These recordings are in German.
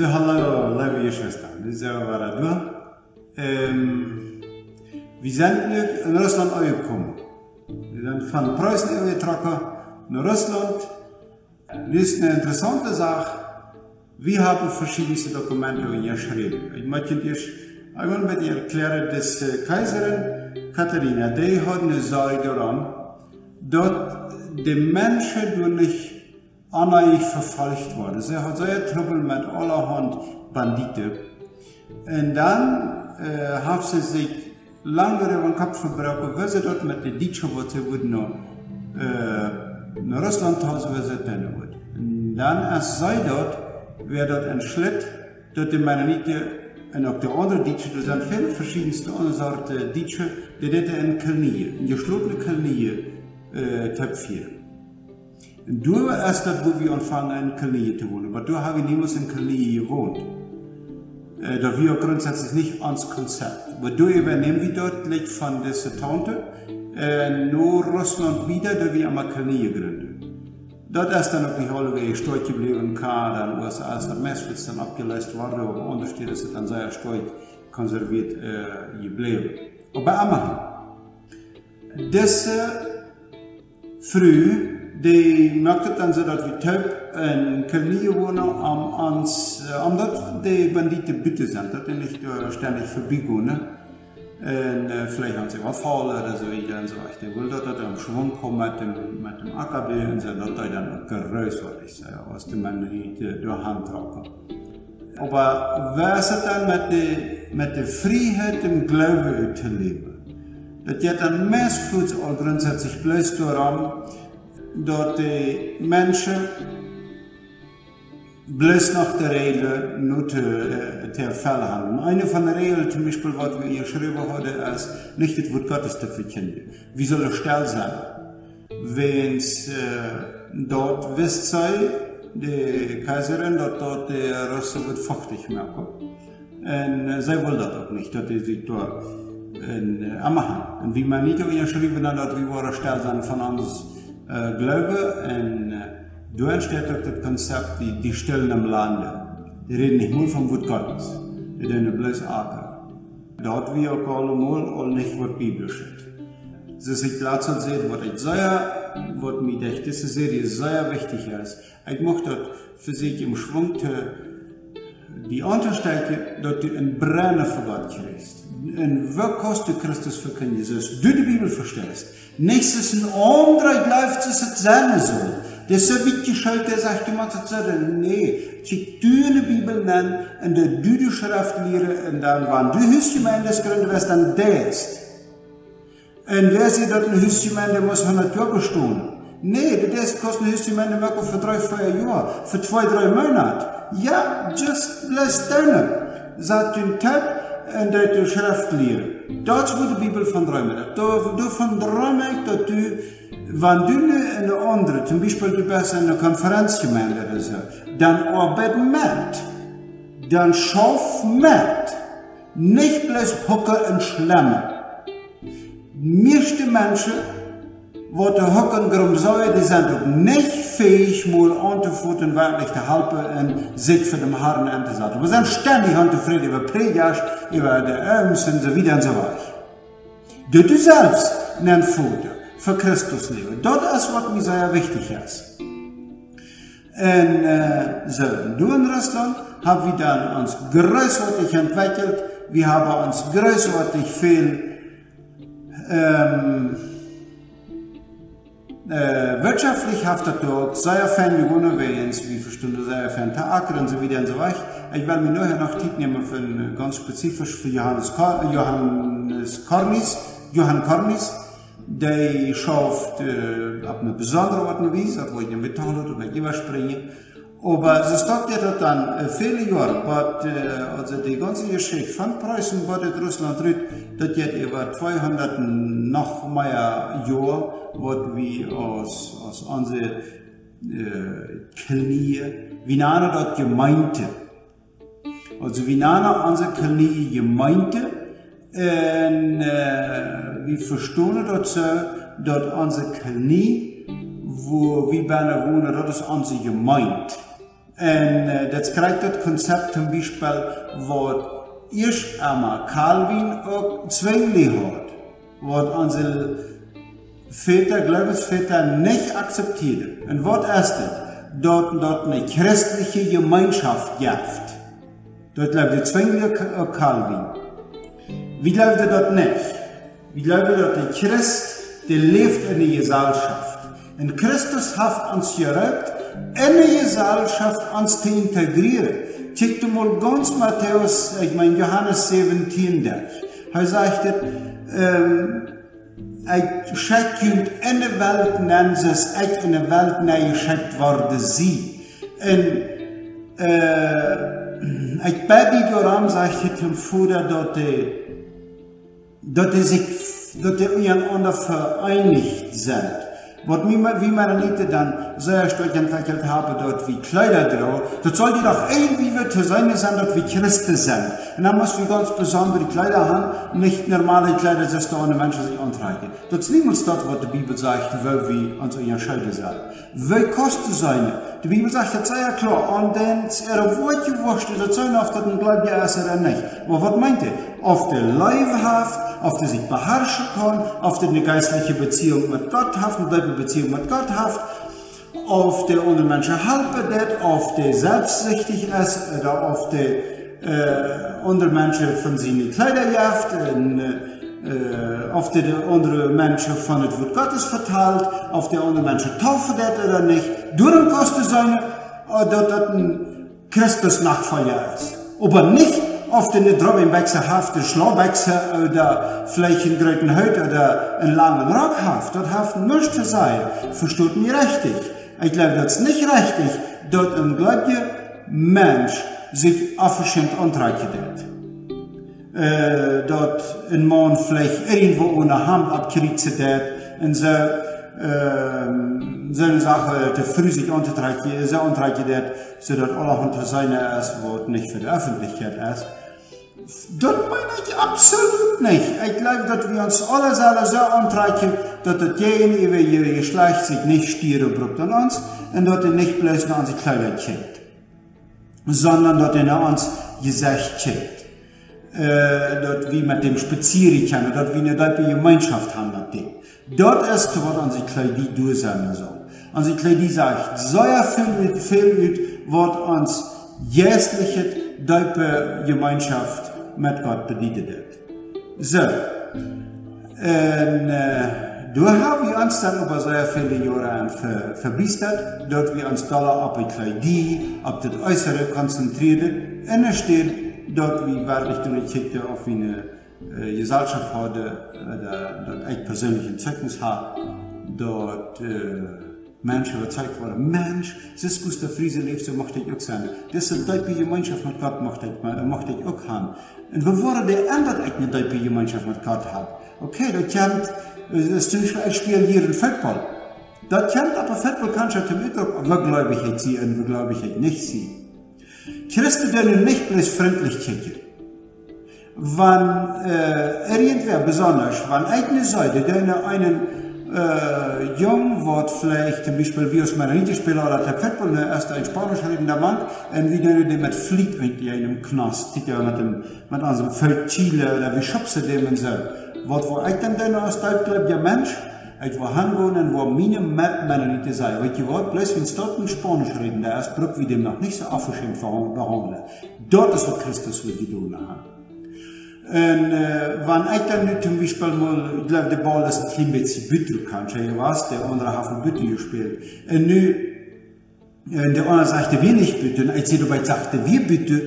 So, hallo, liebe Schwestern. Wir sind wieder da. Ähm, wir sind in Russland angekommen. Wir sind von Preußen übergetrokken nach Russland. Das ist eine interessante Sache. Wir haben verschiedenste Dokumente geschrieben. Ich möchte dir einmal mit dir erklären, dass äh, Kaiserin Katharina, die hat eine Sorge daran, dass die Menschen durch Annaig verfolgt worden. Sie hat sehr Trouble mit allerhand Banditen. Und dann äh, hat sie sich lange über den Kopf verbrochen, wie sie dort mit den Deutschen, wo sie wurden noch äh, nach Russland haben, wie sie dann wird. Und dann, als sie dort, wer dort entschlitt, dort die Mennoniten und auch die anderen Deutschen, da sind viele verschiedenste andere Sorten Deutsche, die dort in Kölnie, in geschlossene Kölnie, äh, töpfieren. Du erst dort, wo wir anfangen, in Kölnie zu wohnen. Aber du ich niemals in Kölnie gewohnt. Äh, da wir grundsätzlich nicht ans Konzept. Aber du übernehmen wir dort von dieser Tante, äh, nur Russland wieder, da wir einmal Kölnie gegründet. Dort ist dann auch nicht alle steuert geblieben, kann dann USA ist der Messwitz dann abgelöst worden, aber anders steht es dann sehr steuert konserviert äh, geblieben. Aber immerhin. Diese früh, die merkte dann so, dass wir Taub in Köln wohnen, am, ans, äh, am dort die Banditen bitte sind, dass die äh, ständig vorbeigehen. Ne? Und äh, vielleicht haben sie was fallen oder so weiter und so weiter. Ich will dass er im Schwung kommt mit dem, mit dem AKW und so, dass er dann wird, ich sage, aus dem man nicht äh, durch Hand tragen. Aber wer ist dann mit der, mit der Freiheit im Glauben zu leben? Dat je dan meest al grundsätzlich bloß daran, dass die Menschen bloß nach der Regel nur äh, zu haben. Eine von den Regeln zum Beispiel, was wir hier geschrieben haben, ist, nicht das Wort Gottes zu verkünden. Wie soll er still sein? Wenn es äh, dort wisst sei, die Kaiserin, dass dort der Russe wird feuchtig merken. Und äh, sie will das auch nicht, dass die sich dort äh, Amahan. Und wie man niet ook geschreven had dat we worden stel zijn van ons geloven. En uh, door entsteht ook das Konzept die, die Stillen im Lande. Die reden nicht nur vom Gottes. Die reden bloß Acker. Dort wie auch allemal all nicht was Bibel steht. Sie sich Platz und sehen, was ich sehr, was mir denkt, diese Serie sehr wichtig ist. Ich möchte für sich im Schwung die Unterstelle, dass du ein Brenner für Gott kriegst. En wat kost du Christus verkündigen? Jesus? Du die Bibel verstehst. Nichts ist ein anderer läuft es es sein soll. Der ist so wichtig der sagt, du machst es Nee, die Bibel nennen, und der du die Schrift lehren, und dann, wann du Hüstgemeinde gründen wirst, dann der ist. Und wer sieht, dass ein Hüstgemeinde muss 100 Jahre bestehen? Nee, das kostet ein Hüstgemeinde möglich für drei, vier Jahre, für zwei, drei Monate. Ja, just let's turn Sagt den Tab, en dat de schrift leren. Dat is wat de Bibel van von drömmen, dass du, wenn du in eine andere, zum Beispiel du bist in einer Konferenzgemeinde oder so, dann arbeit mit. Dann schaff mit. Nicht bloß hocken und schlemmen. Meeste Menschen wat hocken grom zou, die sind ook nicht fähig, mal antworten, wirklich zu helfen und sich für den Herrn einzusetzen. Wir sind ständig unzufrieden über Predigt, über die Öms und so wieder und so weiter. Du, selbst nimm Foto für Christus leben. Das ist, was mir sehr wichtig ist. Und äh, so, du in Russland haben wir dann uns großartig entwickelt. Wir haben uns großartig viel ähm, äh, wirtschaftlich haftet dort sehr fern gewonnen wehens, wie verstunde sehr fern Taaker und so weiter und so weiter. Ich werde mir nachher noch Tipp nehmen für ein, ganz spezifisch für Johannes, Kor Johannes Kornis, Johann Kornis, der schafft äh, auf eine besondere Art und Weise, wo ich nicht mitteilen oder überspringen. Aber steht ja dann äh, viele Jahre, but, äh, also die ganze Geschichte von Preußen, was Russland rührt, das geht über 200 noch mehr Jahre, was wir aus, aus unseren äh, Knie, wie nana dort gemeinte. Also wie nana unsere Knie gemeinte, und äh, wir verstehen dort so, dass unsere Knie, wo wir bei wohnen, das ist unsere gemeint. En uh, dat krijgt het concept zum Beispiel, wat eerst Calvin ook zwingli hat, wat onze Väter, Glaubensväter nicht akzeptieren. Und was ist das? Dort, dort eine christliche Gemeinschaft gibt. Dort lebt der zwingli Calvin. Wie lebt er dort nicht? Wie lebt er dort der Christ, der lebt in der Gesellschaft. Und Christus hat uns gerückt, in die Gesellschaft uns zu integrieren. Mal ganz Matthäus, ich meine Johannes 17, Er sagt, ähm, ich schickt in der Welt, nennen sie es, ich in der Welt nee geschickt worden sie. Und, äh, ich bete darum, sagt ich Vater, dass die, dass die sich, dass die miteinander vereinigt sind. Wat wie man niet dan sehr stark entwickelt haben, dort wie Kleider drauf, das soll die doch irgendwie zu sein sein, dort wie Christen sind. Und dann muss wir ganz besondere Kleider haben, nicht normale Kleider, das da ohne Menschen sich antreiben. Das ist niemals dort, was die Bibel sagt, weil wir uns in Scheide sind. Wie kosten sein? Die Bibel sagt, das sei ja klar, und dann ist er Wortje wurscht, das soll auf den Glauben ja erst oder nicht. Aber was meint er? Auf der Leibhaft, auf der sich beherrschen kann, auf der eine geistliche Beziehung mit Gott hat, eine Beziehung mit Gott hat, auf der andere Menschen helfen wird, auf der selbstsüchtig ist, oder auf der äh, andere Menschen von seinen Kleider jaft, äh, auf der andere Menschen von das Wort Gottes verteilt, auf der andere Menschen taufen wird oder nicht, durch den Kosten sein, dass das ein Christus Nachfolger ist. Aber nicht auf den Drobbenwechsel haft, den Schlauwechsel oder vielleicht einen großen Hut oder einen langen Rock haft. Das haft möchte sein. Versteht mir richtig. Ich glaube, das ist nicht richtig, dass ein gläubiger Mensch sich aufgeschämt antreibt. Äh, dort ein Mann vielleicht irgendwo ohne Hand abkriegt und so, äh, so eine Sache, der früh so dass alle unter seine ist, wo nicht für die Öffentlichkeit ist. Das meine ich absolut nicht. Ich glaube, dass wir uns alle selber so antreiben, dass das derjenige, ihr Geschlecht sich nicht stieren braucht an uns und dass er nicht bloß an sich Kleider checkt, sondern dass er uns Gesicht checkt. Äh, dass wir mit dem spazieren können, dass wir eine deutsche Gemeinschaft haben mit dem. Dort ist, was unsere Kleidie durch sein soll. Unsere Kleidie sagt, so viel, viel, was uns jährliche deutsche Gemeinschaft met Gott bedient wird. So, en uh, door hebben we ons dan over sehr viele Jahre ver, verbiestert, dort wir uns dollar op die Kleidie, op het Äußere konzentrieren, und es steht dort, wie wirklich du nicht auf wie eine äh, Gesellschaft hatte, oder dort echt persönlichen Zeugnis hat, dort äh, Menschen überzeugt worden. Mensch, das Gustav Friese leeft, so möchte ich auch sein. Das ist eine deutsche Gemeinschaft mit Gott, möchte ich, möchte ich auch haben. Und wo wurde der ändert eine deutsche Gemeinschaft mit Gott haben? Okay, das kennt, das ist zum Beispiel, ich spiele hier in Football. Das kennt aber Football kann schon zum glaube ich sie und glaube ich nicht sie. Christen dürfen nicht bloß freundlich kicken. Wenn äh, irgendwer besonders, wenn eine Seite, der einen äh, jung wird vielleicht zum Beispiel wie aus meiner Lieblingsspieler oder der Fettball, der erste ein Spanisch redender Mann, und wie der dem mit fliegt in einem Knast, die ja mit dem, mit unserem Feld oder wie schubse dem und so. Was wo ich dann denn aus Deutschland, ja Mensch, ich war hingehen, wo meine Männer nicht sei. Weil ich war, bloß wenn es dort ein Spanisch reden, der ist, brück wie dem noch nicht so aufgeschämt behandeln. Dort ist, was Christus will getan haben. En uh, wanneer ik dan nu Beispiel mal, ich glaube, der Ball ist ein klein bisschen butter kann, je was, der andere hat von butter gespielt. Und nu, und der andere sagte, wir nicht butter, und ich dabei sagte, wir butter,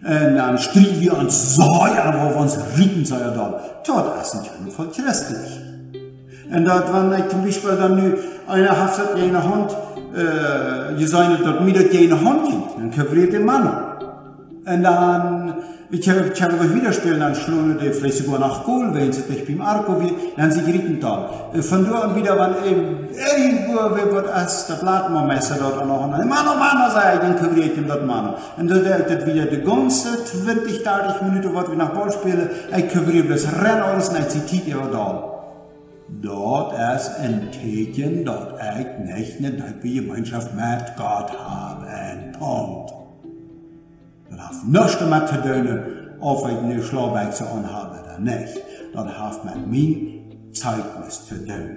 und dann strien wir uns so, ja, wo wir uns so ja da. Dort ist nicht voll christlich. Und dort, wenn ich zum Beispiel dann nu, einer haftet eine Hand, äh, je seine dort mit eine Hand gibt, dann können den Mann. Und dann, ich ich wieder spielen an Schlone, die vielleicht sogar nach Kohl, wenn sie nicht beim Arko, wie, dann sie geritten da. Von dort an wieder, eben irgendwo, wird es, der Plattenmesser dort noch, und dann, Mann, oh Mann, sei ich, dann kümmere ich ihm dort Mann. Und dann wird wieder die ganze 20, 30 Minuten, was wir nach Ball spielen, ich kümmere das Rennen alles, und ich zitiere ja da. Dat is een teken dat ik niet een diepe gemeenschap met God heb heeft niks nichts damit zu tun, ob ich eine aan anhabe oder nicht. Dat heeft met mijn Zeugnis te doen.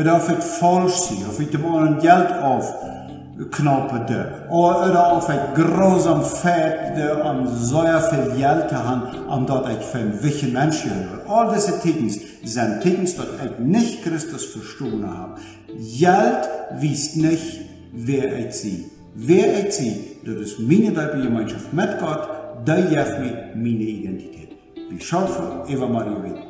Oder falsch sehe, ob ich het Morgen Geld aufknappen, oder auf het großen Fett, der am sehr viel Geld haben, um dort ich für welche Menschen höre. All diese Dinge sind Dinge, die ich nicht Christus verstanden habe. Geld wies nicht, wer ich sie V8C, dit is myne duipeljemantjie of Midcat, dui jag my myne identiteit. Wie sal Eva Maria Witt.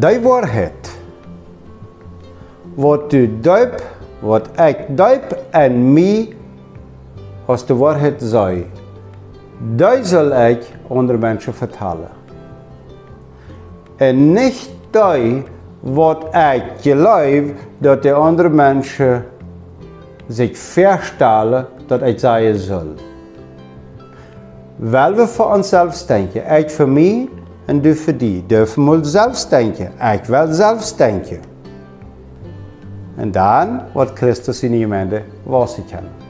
Daai waarheid wat u duip, wat ek duip en my as die waarheid sy. Daai sal ek onder mense vertellen. En niet die wat ik geloof dat de andere mensen zich verstellen dat ik zeggen zal. Wel we voor onszelf denken, ik voor mij en du voor die. Dürfen we zelf denken, ik wil zelf denken. En dan wordt Christus in je was ik.